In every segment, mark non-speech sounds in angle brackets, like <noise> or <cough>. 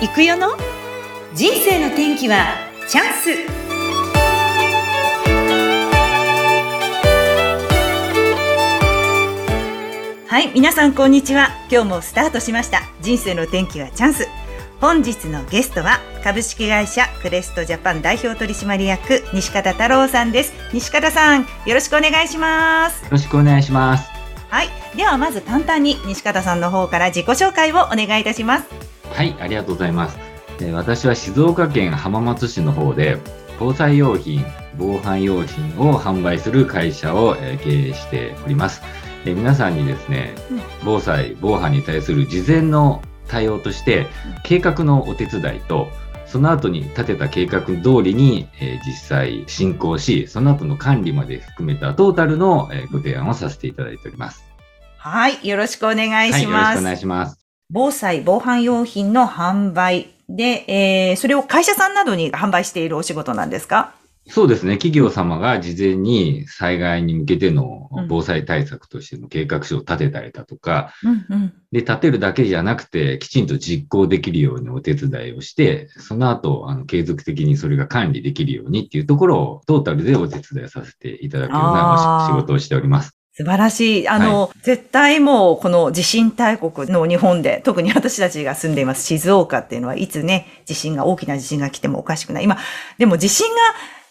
行くよの？人生の天気はチャンス。はい皆さんこんにちは。今日もスタートしました。人生の天気はチャンス。本日のゲストは株式会社クレストジャパン代表取締役西方太郎さんです。西方さんよろしくお願いします。よろしくお願いします。はいではまず簡単に西方さんの方から自己紹介をお願いいたしますはいありがとうございます私は静岡県浜松市の方で防災用品防犯用品を販売する会社を経営しております皆さんにですね、防災防犯に対する事前の対応として計画のお手伝いとその後に立てた計画通りに、えー、実際進行し、その後の管理まで含めたトータルの、えー、ご提案をさせていただいております。はい。よろしくお願いします。はい、よろしくお願いします。防災、防犯用品の販売で、えー、それを会社さんなどに販売しているお仕事なんですか？そうですね。企業様が事前に災害に向けての防災対策としての計画書を立てたりだとか、うんうん、で、立てるだけじゃなくて、きちんと実行できるようにお手伝いをして、その後、あの継続的にそれが管理できるようにっていうところをトータルでお手伝いさせていただくような仕事をしております。素晴らしい。あの、はい、絶対もうこの地震大国の日本で、特に私たちが住んでいます静岡っていうのはいつね、地震が、大きな地震が来てもおかしくない。今、でも地震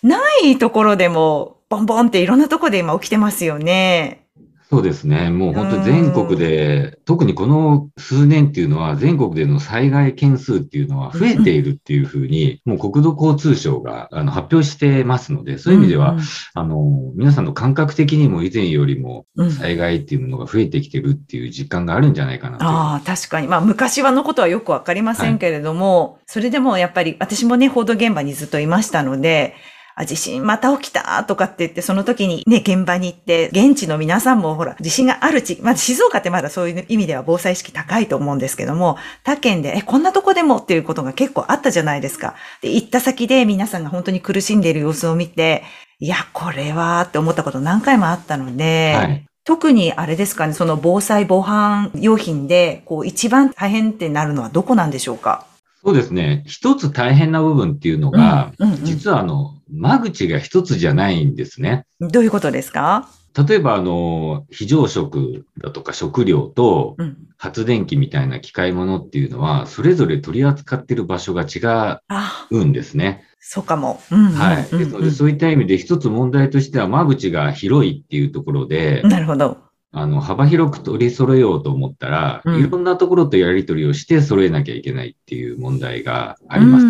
がないところでも、ボンボンっていろんなところで今起きてますよね。そうですね。もう本当全国で、特にこの数年っていうのは、全国での災害件数っていうのは増えているっていうふうに、もう国土交通省があの発表してますので、そういう意味では、あの、皆さんの感覚的にも以前よりも災害っていうものが増えてきてるっていう実感があるんじゃないかなああ、確かに。まあ、昔はのことはよくわかりませんけれども、はい、それでもやっぱり、私もね、報道現場にずっといましたので、あ、地震また起きたとかって言って、その時にね、現場に行って、現地の皆さんもほら、地震がある地、まず静岡ってまだそういう意味では防災意識高いと思うんですけども、他県で、え、こんなとこでもっていうことが結構あったじゃないですか。で、行った先で皆さんが本当に苦しんでいる様子を見て、いや、これはって思ったこと何回もあったので、はい特にあれですかね、その防災防犯用品で、こう一番大変ってなるのはどこなんでしょうか？そうですね。一つ大変な部分っていうのが、うんうんうん、実はあの、間口が一つじゃないんですね。どういうことですか？例えば、あの、非常食だとか食料と発電機みたいな機械物っていうのは、それぞれ取り扱っている場所が違うんですね。そうかも。うんうん、はい。ですので、そういった意味で一つ問題としては、間口が広いっていうところで、なるほど。あの、幅広く取り揃えようと思ったら、うん、いろんなところとやり取りをして揃えなきゃいけないっていう問題があります。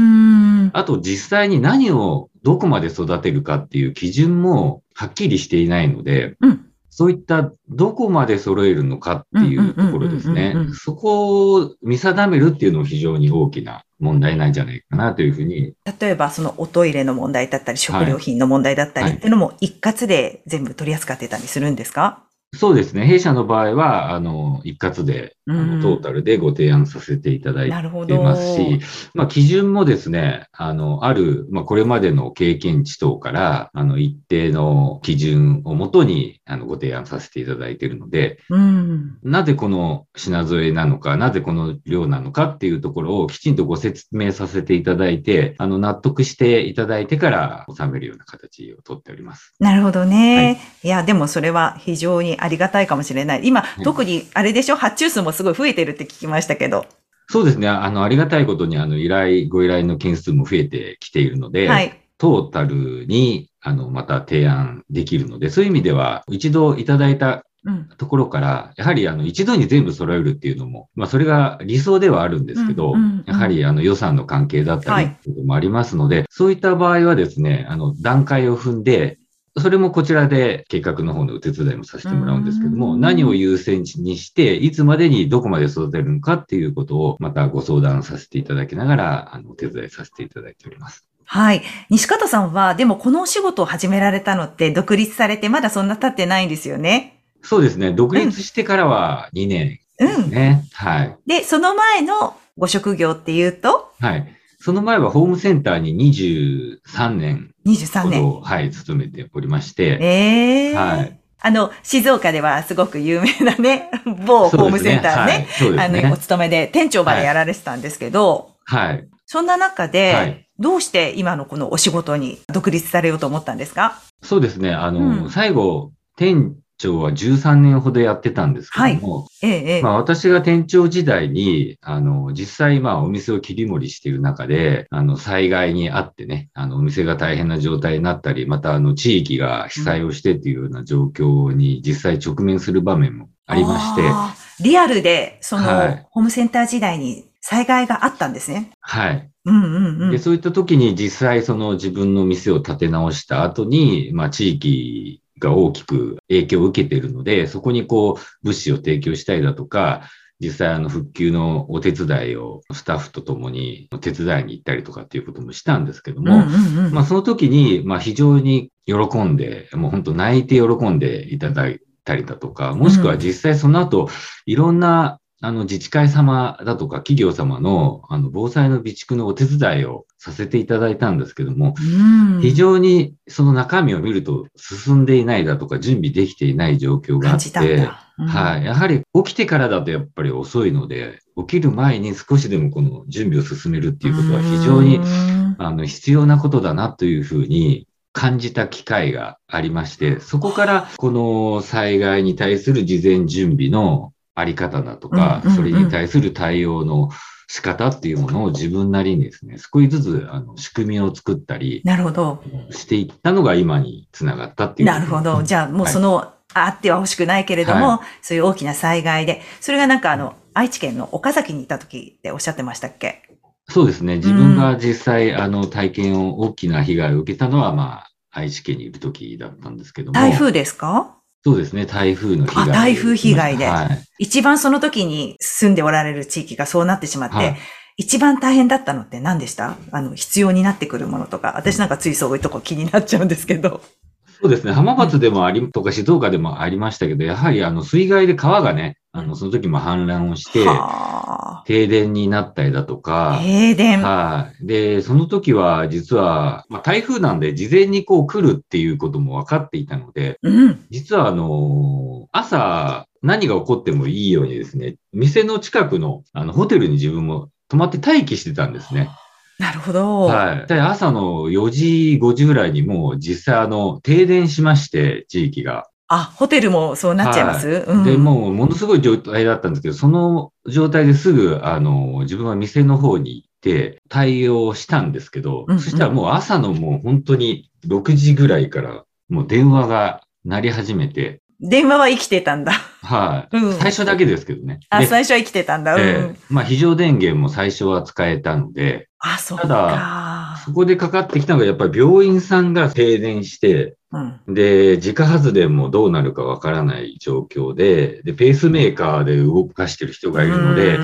あと、実際に何をどこまで育てるかっていう基準もはっきりしていないので、うん、そういったどこまで揃えるのかっていうところですね。そこを見定めるっていうのも非常に大きな問題なんじゃないかなというふうに。例えば、そのおトイレの問題だったり、食料品の問題だったりっていうのも一括で全部取り扱ってたりするんですか、そうですね。弊社の場合は、あの、一括で、あのトータルでご提案させていただいてますし、まあ、基準もですね、あの、ある、まあ、これまでの経験値等から、あの、一定の基準をもとに、あの、ご提案させていただいているので、うん、なぜこの品添えなのか、なぜこの量なのかっていうところをきちんとご説明させていただいて、あの、納得していただいてから収めるような形をとっております。なるほどね。はい、いや、でもそれは非常にありがたいかもしれない。今、特にあれでしょ、発注数もすごい増えてるって聞きましたけど。そうですね。あの、ありがたいことに、あの、依頼、ご依頼の件数も増えてきているので、はい、トータルに、あの、また提案できるので、そういう意味では、一度いただいたところから、やはりあの一度に全部揃えるっていうのも、まあそれが理想ではあるんですけど、やはりあの予算の関係だったりっていうこともありますので、はい、そういった場合はですね、あの段階を踏んで、それもこちらで計画の方のお手伝いもさせてもらうんですけども、何を優先にして、いつまでにどこまで育てるのかっていうことを、またご相談させていただきながら、あの、お手伝いさせていただいております。はい。西方さんは、でもこのお仕事を始められたのって独立されてまだそんな経ってないんですよね。そうですね。独立してからは2年ですね。うん、はい。で、その前のご職業っていうと？はい。その前はホームセンターに23年23年。はい、勤めておりまして。ええー、はい。あの、静岡ではすごく有名なね、<laughs> 某ホームセンターね、ねはい、ねあの、お勤めで店長までやられてたんですけど、はい、はい。そんな中で、はい、どうして今のこのお仕事に独立されようと思ったんですか？そうですね。あの、うん、最後、店長は13年ほどやってたんですけども、はい、ええ、まあ私が店長時代に、あの、実際まあお店を切り盛りしている中で、あの、災害にあってね、あの、お店が大変な状態になったり、またあの、地域が被災をしてっていうような状況に実際直面する場面もありまして、リアルで、その、はい、ホームセンター時代に災害があったんですね。はい。うんうんうん、でそういった時に実際その自分の店を建て直した後に、まあ地域が大きく影響を受けているので、そこにこう物資を提供したりだとか、実際あの復旧のお手伝いをスタッフと共に手伝いに行ったりとかっていうこともしたんですけども、うんうんうん、まあその時にまあ非常に喜んで、もう本当泣いて喜んでいただいたりだとか、もしくは実際その後いろんなあの、自治会様だとか企業様の、あの、防災の備蓄のお手伝いをさせていただいたんですけども、非常にその中身を見ると進んでいないだとか準備できていない状況があって、うん、はい。やはり起きてからだとやっぱり遅いので、起きる前に少しでもこの準備を進めるっていうことは非常に、あの、必要なことだなというふうに感じた機会がありまして、そこからこの災害に対する事前準備のあり方だとか、それに対する対応の仕方っていうものを自分なりにですね、少しずつあの仕組みを作ったり、なるほど。していったのが今につながったっていう。なるほど。じゃあもうその、はい、あっては欲しくないけれども、はい、そういう大きな災害で、それがなんかあの、愛知県の岡崎にいた時っておっしゃってましたっけ？そうですね。自分が実際、あの、体験を、大きな被害を受けたのは、まあ、愛知県にいる時だったんですけども。台風ですか？そうですね、台風の被害。あ、台風被害で。はい、一番その時に住んでおられる地域がそうなってしまって、はい、一番大変だったのって何でした？あの、必要になってくるものとか。私なんかついそういうとこ気になっちゃうんですけど。そうですね。浜松でもあり、とか静岡でもありましたけど、やはりあの水害で川がね、あの、その時も氾濫をして、停電になったりだとか。停電はい。で、その時は実は、まあ台風なんで事前にこう来るっていうことも分かっていたので、うん、実はあの、朝何が起こってもいいようにですね、店の近くのあのホテルに自分も泊まって待機してたんですね。なるほど。はい。で、朝の4時、5時ぐらいにもう実際あの、停電しまして、地域が。あ、ホテルもそうなっちゃいます、はい。うん、で、もうものすごい状態だったんですけど、その状態ですぐ、あの、自分は店の方に行って対応したんですけど、うんうん、そしたらもう朝のもう本当に6時ぐらいからもう電話が鳴り始めて、電話は生きてたんだ。はい、うん、最初だけですけどね。あ、最初は生きてたんだ。うん、えー、まあ、非常電源も最初は使えたので。あ、そうただ、そこでかかってきたのが、やっぱり病院さんが停電して、うん、で、自家発電もどうなるかわからない状況で、で、ペースメーカーで動かしてる人がいるので、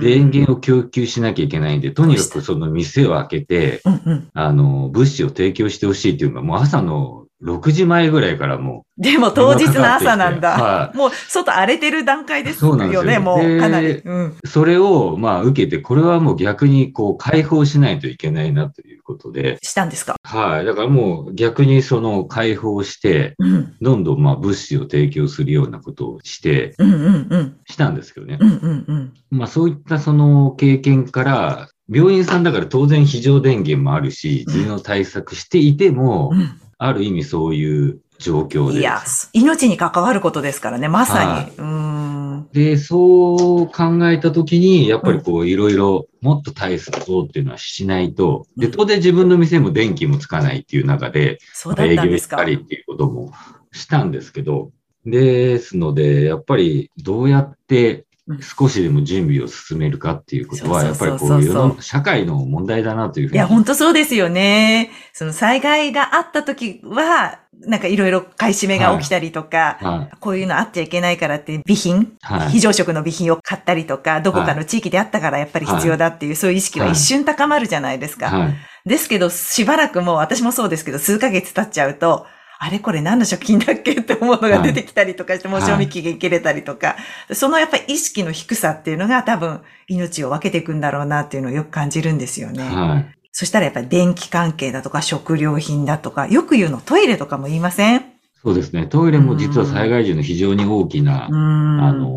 電源を供給しなきゃいけないんで、とにかくその店を開けて、うんうん、あの、物資を提供してほしいっていうのが、もう朝の6時前ぐらいからもう。でも当日の朝なんだ。はい、もう外荒れてる段階ですよね、そうなんですよもうかなり。うん、それをまあ受けて、これはもう逆にこう解放しないといけないなということで。したんですか？はい。だからもう逆にその解放して、うん、どんどんまあ物資を提供するようなことをして、うんうんうん、したんですけどね。うんうんうん、まあそういったその経験から、病院さんだから当然非常電源もあるし、自分の対策していても、うんある意味そういう状況で。いや、命に関わることですからね、まさに。はい、で、そう考えたときに、やっぱりこう、いろいろもっと対策をっていうのはしないと、で、当然自分の店も電気もつかないっていう中で、営業したりっていうこともしたんですけど、ですので、やっぱりどうやって少しでも準備を進めるかっていうことは、やっぱりこういう社会の問題だなというふうに。いや、本当そうですよね。その災害があった時は、なんかいろいろ買い占めが起きたりとか、はい。はい、こういうのあっちゃいけないからって備品、はい、非常食の備品を買ったりとか、どこかの地域であったからやっぱり必要だっていう、そういう意識は一瞬高まるじゃないですか。ですけど、しばらくもう私もそうですけど、数ヶ月経っちゃうと、あれこれ何の食品だっけって思うのが出てきたりとかして、もう賞味期限切れたりとか、そのやっぱり意識の低さっていうのが多分命を分けていくんだろうなっていうのをよく感じるんですよね。はい、そしたらやっぱり電気関係だとか食料品だとか、よく言うのトイレとかも言いません？そうですね。トイレも実は災害時の非常に大きな、あの、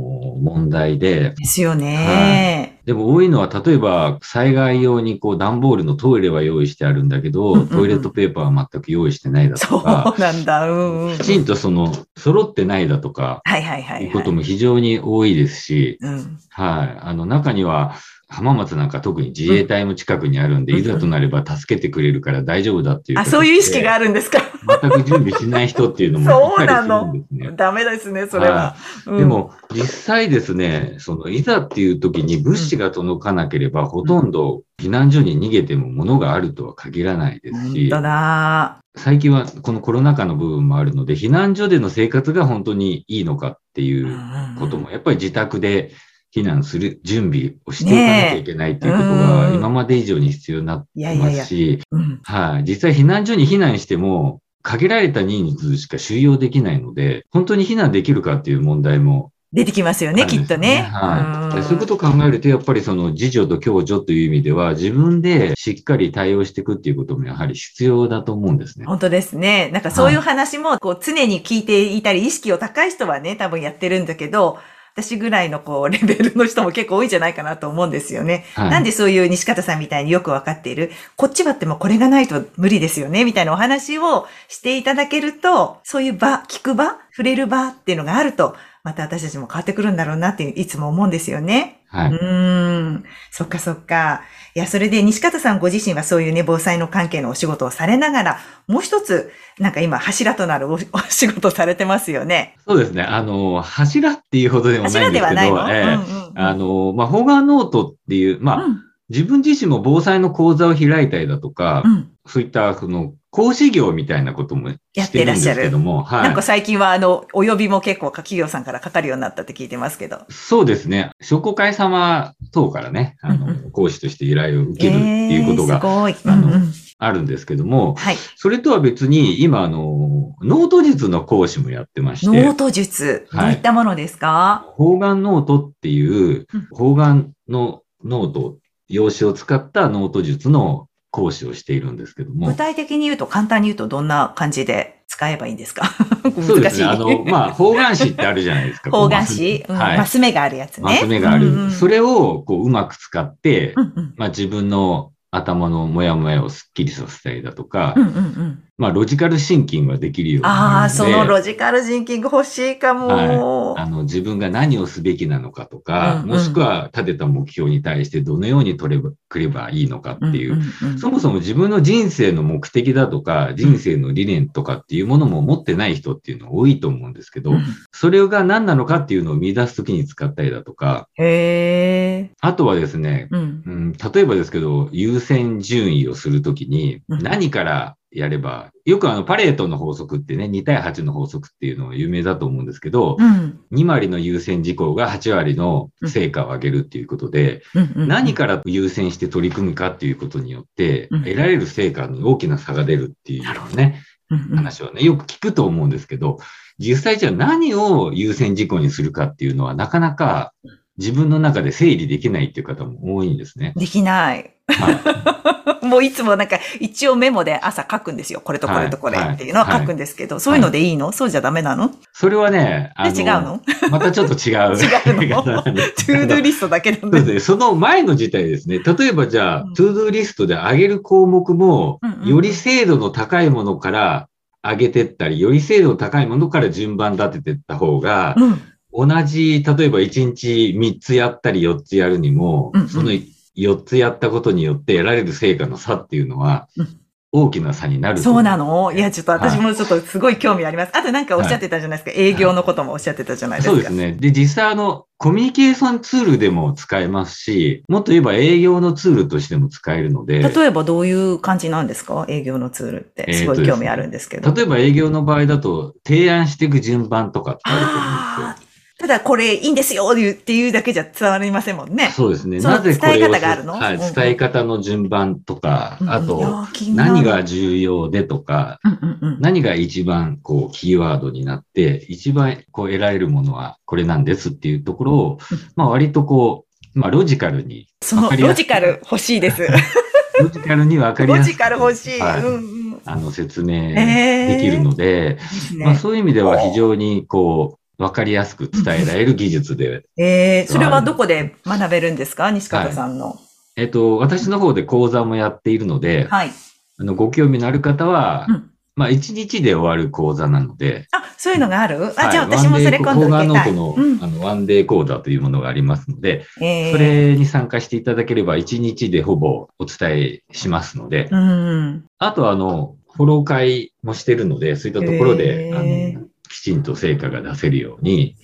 問題で。ですよね、はい、でも多いのは、例えば災害用にこう段ボールのトイレは用意してあるんだけど、うんうんうん、トイレットペーパーは全く用意してないだとか。そうなんだ。うんうん、きちんとその、揃ってないだとか。はいはいはい、はい。いうことも非常に多いですし、うん、はい。あの、中には、浜松なんか特に自衛隊も近くにあるんで、うん、いざとなれば助けてくれるから大丈夫だっていう。あ、そういう意識があるんですか？全く準備しない人っていうのもそうなの。ダメですね、それは。うん、でも、実際ですね、その、いざっていう時に物資が届かなければ、ほとんど避難所に逃げても物があるとは限らないですし。本当だ。最近はこのコロナ禍の部分もあるので、避難所での生活が本当にいいのかっていうことも、やっぱり自宅で避難する準備をしておかなきゃいけないっていうことが今まで以上に必要になってますし、はい、実際避難所に避難しても限られた人数しか収容できないので、本当に避難できるかっていう問題も出てきますよね、きっとね。はい。そういうことを考えると、やっぱりその自助と共助という意味では、自分でしっかり対応していくっていうこともやはり必要だと思うんですね。本当ですね。なんかそういう話も、こう常に聞いていたり、意識を高い人はね、多分やってるんだけど、私ぐらいのこう、レベルの人も結構多いんじゃないかなと思うんですよね。はい、なんでそういう西方さんみたいによくわかっている、こっちはってもこれがないと無理ですよね、みたいなお話をしていただけると、そういう場、聞く場、触れる場っていうのがあると、また私たちも変わってくるんだろうなっていつも思うんですよね。はい。うん。そっかそっか。いや、それで西方さんご自身はそういうね、防災の関係のお仕事をされながら、もう一つ、なんか今、柱となる <laughs> お仕事されてますよね。そうですね。あの、柱っていうほどでもないんですけど、柱ではないの、えーうんうん、あの、まあ、方眼ノートっていう、まあ、うん、自分自身も防災の講座を開いたりだとか、うん、そういった、その、講師業みたいなこともしてるんですけども。はい。なんか最近はあの、お呼びも結構企業さんからかかるようになったって聞いてますけど。そうですね。商工会様等からね、あの、講師として依頼を受けるっていうことが、えー、すごい。あの、うんうんあるんですけども、はい。それとは別に、今、あの、ノート術の講師もやってまして。ノート術どういったものですか、はい、方眼ノートっていう、方眼のノート、用紙を使ったノート術の講師をしているんですけども。具体的に言うと、簡単に言うとどんな感じで使えばいいんですか？<laughs> そうですね。あの、まあ、方眼紙ってあるじゃないですか。<laughs> 方眼紙、うん、はい、マス目があるやつね。マス目がある。うんうん、それを、こう、うまく使って、うんうん、まあ、自分の頭のモヤモヤをスッキリさせたりだとか、うんうんうん、まあ、ロジカルシンキングができるようにああ、そのロジカルシンキング欲しいかも、はい、あの、自分が何をすべきなのかとか、うんうん、もしくは立てた目標に対してどのように取れば、くればいいのかっていう,、そもそも自分の人生の目的だとか、人生の理念とかっていうものも持ってない人っていうのは多いと思うんですけど、うん、それが何なのかっていうのを見出すときに使ったりだとか、へあとはですね、うん、うん、例えばですけど、優先順位をするときに、何からやれば、よくあのパレートの法則ってね、2対8の法則っていうのは有名だと思うんですけど、うん、2割の優先事項が8割の成果を上げるっていうことで、何から優先して取り組むかっていうことによって、得られる成果に大きな差が出るっていうね、話をね、よく聞くと思うんですけど、実際じゃあ何を優先事項にするかっていうのはなかなか自分の中で整理できないっていう方も多いんですね。できない。はい、もういつもなんか一応メモで朝書くんですよ。これとこれとこれっていうのは書くんですけど、はいはい、そういうのでいいの、そうじゃダメなの？それはね、あの違うの？またちょっと違う。<laughs> 違う <laughs> の？トゥードゥリストだけなんで。その前の事態ですね。例えばじゃあ、うん、トゥードゥリストで上げる項目も、より精度の高いものから上げてったり、より精度の高いものから順番立ててった方が、うん。同じ、例えば1日3つやったり4つやるにも、うんうん、その4つやったことによって得られる成果の差っていうのは、大きな差になるそうなの？いや、ちょっと私もちょっとすごい興味あります。はい、あとなんかおっしゃってたじゃないですか、はい、営業のこともおっしゃってたじゃないですか。そうですね。で、実際あの、コミュニケーションツールでも使えますし、もっと言えば営業のツールとしても使えるので。例えばどういう感じなんですか？営業のツールって。すごい興味あるんですけど。えー、例えば営業の場合だと、提案していく順番とかってあると思うんですよ。ただこれいいんですよっていうだけじゃ伝わりませんもんね。そうですね。なぜ伝え方があるの？はい。伝え方の順番とか、うん、あと、何が重要でとか、うんうんうん、何が一番こうキーワードになって、一番こう得られるものはこれなんですっていうところを、まあ割とこう、まあロジカルに。そのロジカル欲しいです。<laughs> ロジカルに分かりやすく。ロジカル欲しい。はい、うんうん、あの、説明できるので、えーね、まあ、そういう意味では非常にこう、分かりやすく伝えられる技術で。え <laughs> えー、それはどこで学べるんですか？西方さんの。はい、えっ、と、私の方で講座もやっているので、はい。あの、ご興味のある方は、うんまあ、一日で終わる講座なので。あ、そういうのがある？あ、じゃあ私もそれ今度受けたい。ノートの,、うん、あのワンデー講座というものがありますので、えー、それに参加していただければ一日でほぼお伝えしますので、うん、あとあの、フォロー会もしてるので、そういったところで、えー、あのきちんと成果が出せるように。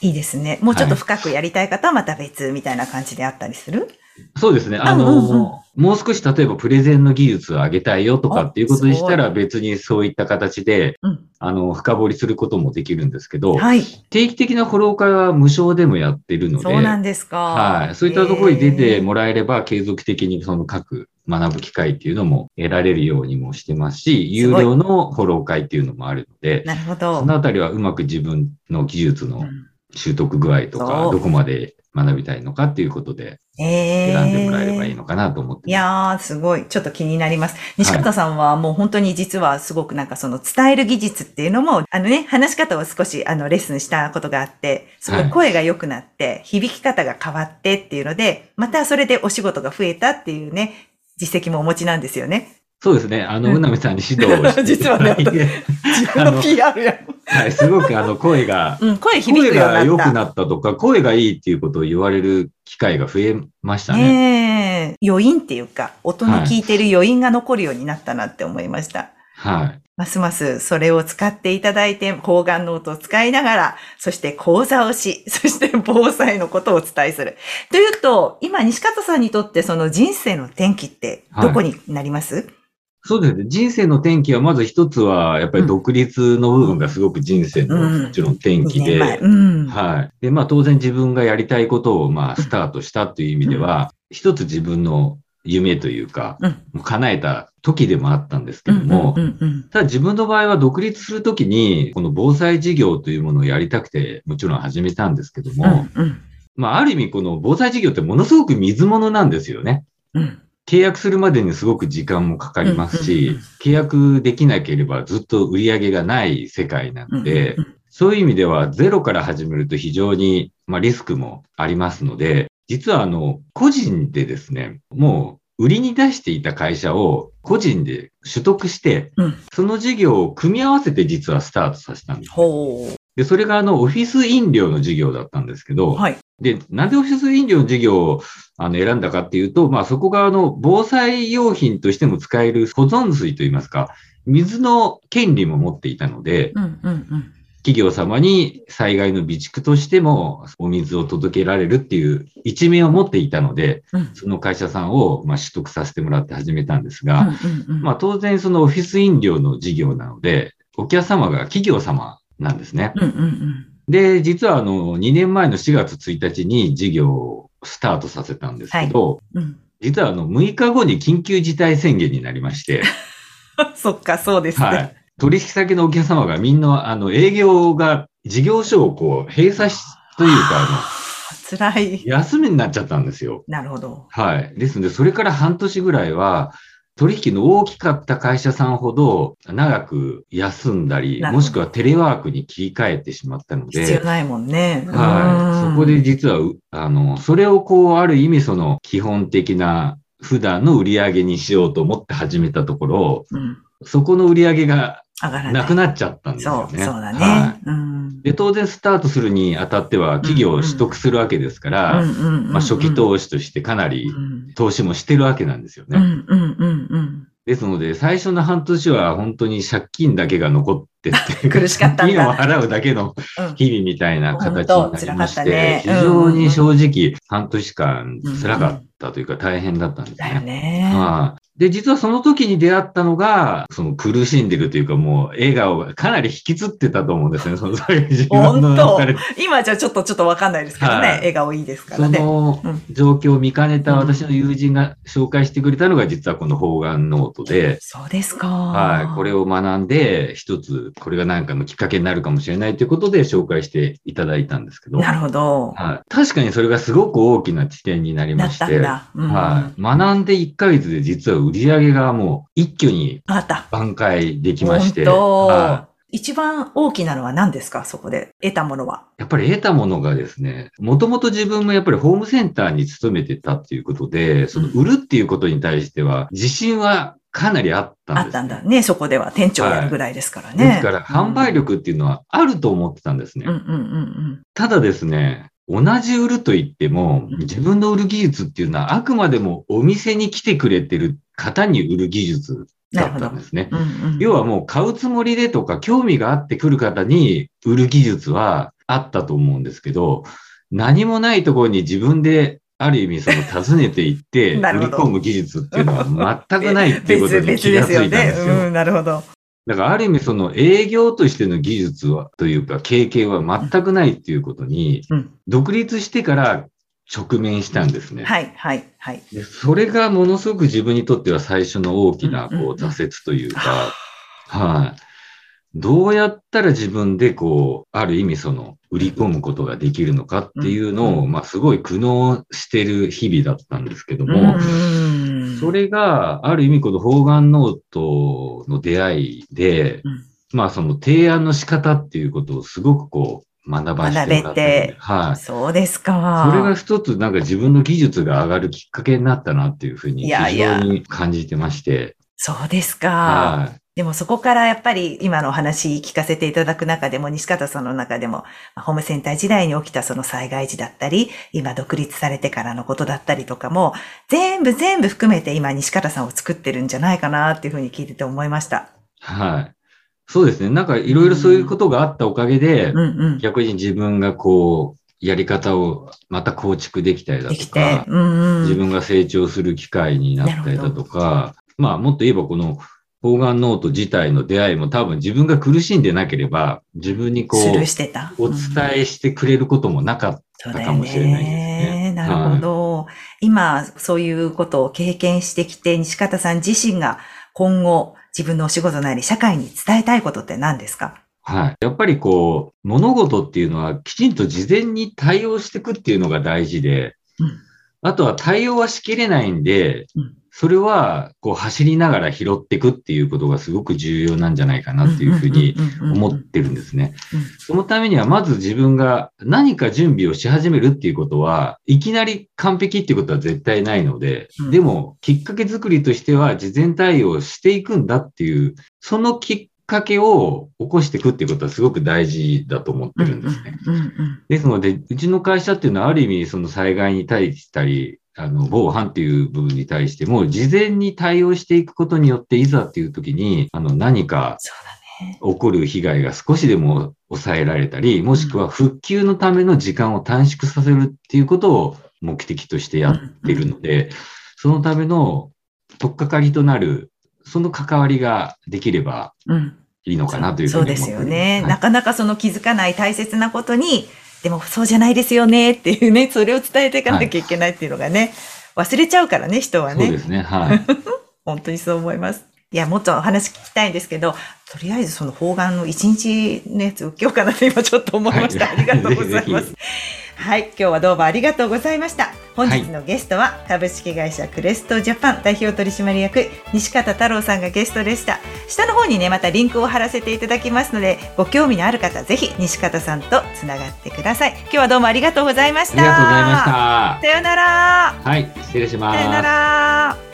いいですね。もうちょっと深くやりたい方はまた別みたいな感じであったりする、そうですね。あの、うんうんうんもう少し例えばプレゼンの技術を上げたいよとかっていうことにしたら別にそういった形で、うん、あの、深掘りすることもできるんですけど、はい、定期的なフォロー会は無償でもやってるので、そうなんですか。はい。そういったところに出てもらえれば継続的にその各学ぶ機会っていうのも得られるようにもしてますし、有料のフォロー会っていうのもあるので、なるほど。そのあたりはうまく自分の技術の習得具合とか、どこまで学びたいのかっていうことで、選んでもらえればいいのかなと思って、えー、いやー、すごい。ちょっと気になります。西方さんはもう本当に実はすごくなんかその伝える技術っていうのも、あのね、話し方を少しあのレッスンしたことがあって、すごい声が良くなって、響き方が変わってっていうので、またそれでお仕事が増えたっていうね、実績もお持ちなんですよね。そうですね。あの、うなみさんに指導をして。実はね、<laughs> 自分の PR やはい、すごくあの、声が、うん、声響く声が良くなったとか、声がいいっていうことを言われる機会が増えましたね。ね余韻っていうか、音の聞いてる余韻が残るようになったなって思いました。はい。ますますそれを使っていただいて、方眼ノートを使いながら、そして講座をし、<laughs> そして防災のことをお伝えする。というと、今西方さんにとってその人生の転機ってどこになります、はいそうですね。人生の転機は、まず一つは、やっぱり独立の部分がすごく人生の、もちろん転機で、うん、はい。で、まあ当然自分がやりたいことを、まあスタートしたという意味では、一つ自分の夢というか、もう叶えた時でもあったんですけども、ただ自分の場合は独立するときに、この防災事業というものをやりたくて、もちろん始めたんですけども、まあある意味この防災事業ってものすごく水物なんですよね。うん。契約するまでにすごく時間もかかりますし、契約できなければずっと売り上げがない世界なので、そういう意味ではゼロから始めると非常に、まあ、リスクもありますので、実はあの、個人でですね、もう売りに出していた会社を個人で取得して、その事業を組み合わせて実はスタートさせたんです。で、それがあの、オフィス飲料の事業だったんですけど、はい、で、なんでオフィス飲料の事業をあの選んだかっていうと、まあそこがあの、防災用品としても使える保存水といいますか、水の権利も持っていたので、うんうんうん企業様に災害の備蓄としてもお水を届けられるっていう一面を持っていたので、うん、その会社さんをま取得させてもらって始めたんですが、うんうんうん、まあ当然そのオフィス飲料の事業なので、お客様が企業様なんですね。うんうんうん、で、実はあの、2年前の4月1日に事業をスタートさせたんですけど、はいうん、実はあの、6日後に緊急事態宣言になりまして。<laughs> そっか、そうですね。はい。取引先のお客様がみんな、あの、営業が、事業所をこう、閉鎖し、というか、あの、辛い。休みになっちゃったんですよ。なるほど。はい。ですので、それから半年ぐらいは、取引の大きかった会社さんほど長く休んだり、もしくはテレワークに切り替えてしまったので。必要ないもんね。はい。そこで実は、あの、それをこう、ある意味その基本的な普段の売り上げにしようと思って始めたところ、うん、そこの売り上げがなくなっちゃったんですよね。そう、そうだね、はい、うん。で、当然スタートするにあたっては企業を取得するわけですから、初期投資としてかなり投資もしてるわけなんですよね。ですので、最初の半年は本当に借金だけが残ってて、苦しかったんだ。を払うだけの日々みたいな形になりまして、ね、非常に正直半年間辛かったというか大変だったんですね。だよね。はあ、で、実はその時に出会ったのが、その苦しんでるというかもう笑顔がかなり引きつってたと思うんですね。そのそういう自分の中で。今じゃちょっとちょっとわかんないですけどね。はい、笑顔いいですからね。その状況を見かねた私の友人が紹介してくれたのが実はこの方眼ノートで。そうですか。はい。これを学んで、一つ、これが何かのきっかけになるかもしれないということで紹介していただいたんですけど。なるほど。はい。確かにそれがすごく大きな地点になりまして。うん、はい。学んで1ヶ月で実は売売り上げがもう一挙に挽回できまして。は一番大きなのは何ですか？そこで得たものは。やっぱり得たものがですね、もともと自分もやっぱりホームセンターに勤めてたっていうことで、その売るっていうことに対しては、自信はかなりあったんです、あったんだね。そこでは店長やるぐらいですからね。はい、ですから、販売力っていうのはあると思ってたんですね。ただですね、同じ売ると言っても、自分の売る技術っていうのはあくまでもお店に来てくれてる方に売る技術だったんですね。うんうん、要はもう買うつもりでとか興味があってくる方に売る技術はあったと思うんですけど、何もないところに自分である意味その訪ねていって <laughs> 売り込む技術っていうのは全くないっていうことに気がついたんですよ。ね、なるほど。だからある意味その営業としての技術はというか経験は全くないっていうことに、独立してから直面したんですね。はい、はい、はい。でそれがものすごく自分にとっては最初の大きなこう挫折というか、はい。どうやったら自分でこう、ある意味その、売り込むことができるのかっていうのを、まあすごい苦悩してる日々だったんですけども、それが、ある意味この方眼ノートの出会いで、まあその提案の仕方っていうことをすごくこう、学ばせて学べて、はい。そうですか。それが一つなんか自分の技術が上がるきっかけになったなっていうふうに非常に感じてまして。いやいやそうですか。はい。でもそこからやっぱり今のお話聞かせていただく中でも、西方さんの中でも、ホームセンター時代に起きたその災害時だったり、今独立されてからのことだったりとかも、全部全部含めて今西方さんを作ってるんじゃないかなっていうふうに聞いてて思いました。はい。そうですね。なんかいろいろそういうことがあったおかげで、うんうん、逆に自分がこう、やり方をまた構築できたりだとか、うんうん、自分が成長する機会になったりだとか、まあもっと言えばこの方眼ノート自体の出会いも多分自分が苦しんでなければ、自分にこう、お伝えしてくれることもなかったかもしれないですね。なるほど、はい、今、そういうことを経験してきて、西方さん自身が今後、自分のお仕事なり社会に伝えたいことって何ですか？はい。やっぱりこう、物事っていうのはきちんと事前に対応していくっていうのが大事で、うん、あとは対応はしきれないんで、うん、それはこう走りながら拾っていくっていうことがすごく重要なんじゃないかなっていうふうに思ってるんですね。そのためにはまず自分が何か準備をし始めるっていうことは、いきなり完璧っていうことは絶対ないので、でもきっかけ作りとしては事前対応していくんだっていう、そのきっかけを起こしていくっていうことはすごく大事だと思ってるんですね。ですので、うちの会社っていうのはある意味その災害に対したり、あの、防犯っていう部分に対しても、事前に対応していくことによって、いざっていう時に、あの、何か、起こる被害が少しでも抑えられたり、もしくは復旧のための時間を短縮させるっていうことを目的としてやってるので、そのための取っかかりとなるその関わりができればいいのかなというふうに思って、うん、そうですよね、はい、なかなかその気づかない大切なことに、でもそうじゃないですよねっていうね、それを伝えていかなきゃいけないっていうのがね、はい、忘れちゃうからね、人はね。そうですね、はい。<laughs> 本当にそう思います。いや、もっとお話聞きたいんですけど、とりあえずその方眼の一日のやつ受けようかなと今ちょっと思いました。はい、ありがとうございます。<laughs> はい、今日はどうもありがとうございました。本日のゲストは株式会社クレストジャパン代表取締役西方太郎さんがゲストでした。下の方にね、またリンクを貼らせていただきますので、ご興味のある方、ぜひ西方さんとつながってください。今日はどうもありがとうございました。ありがとうございました。さよなら。はい、失礼します。さよなら。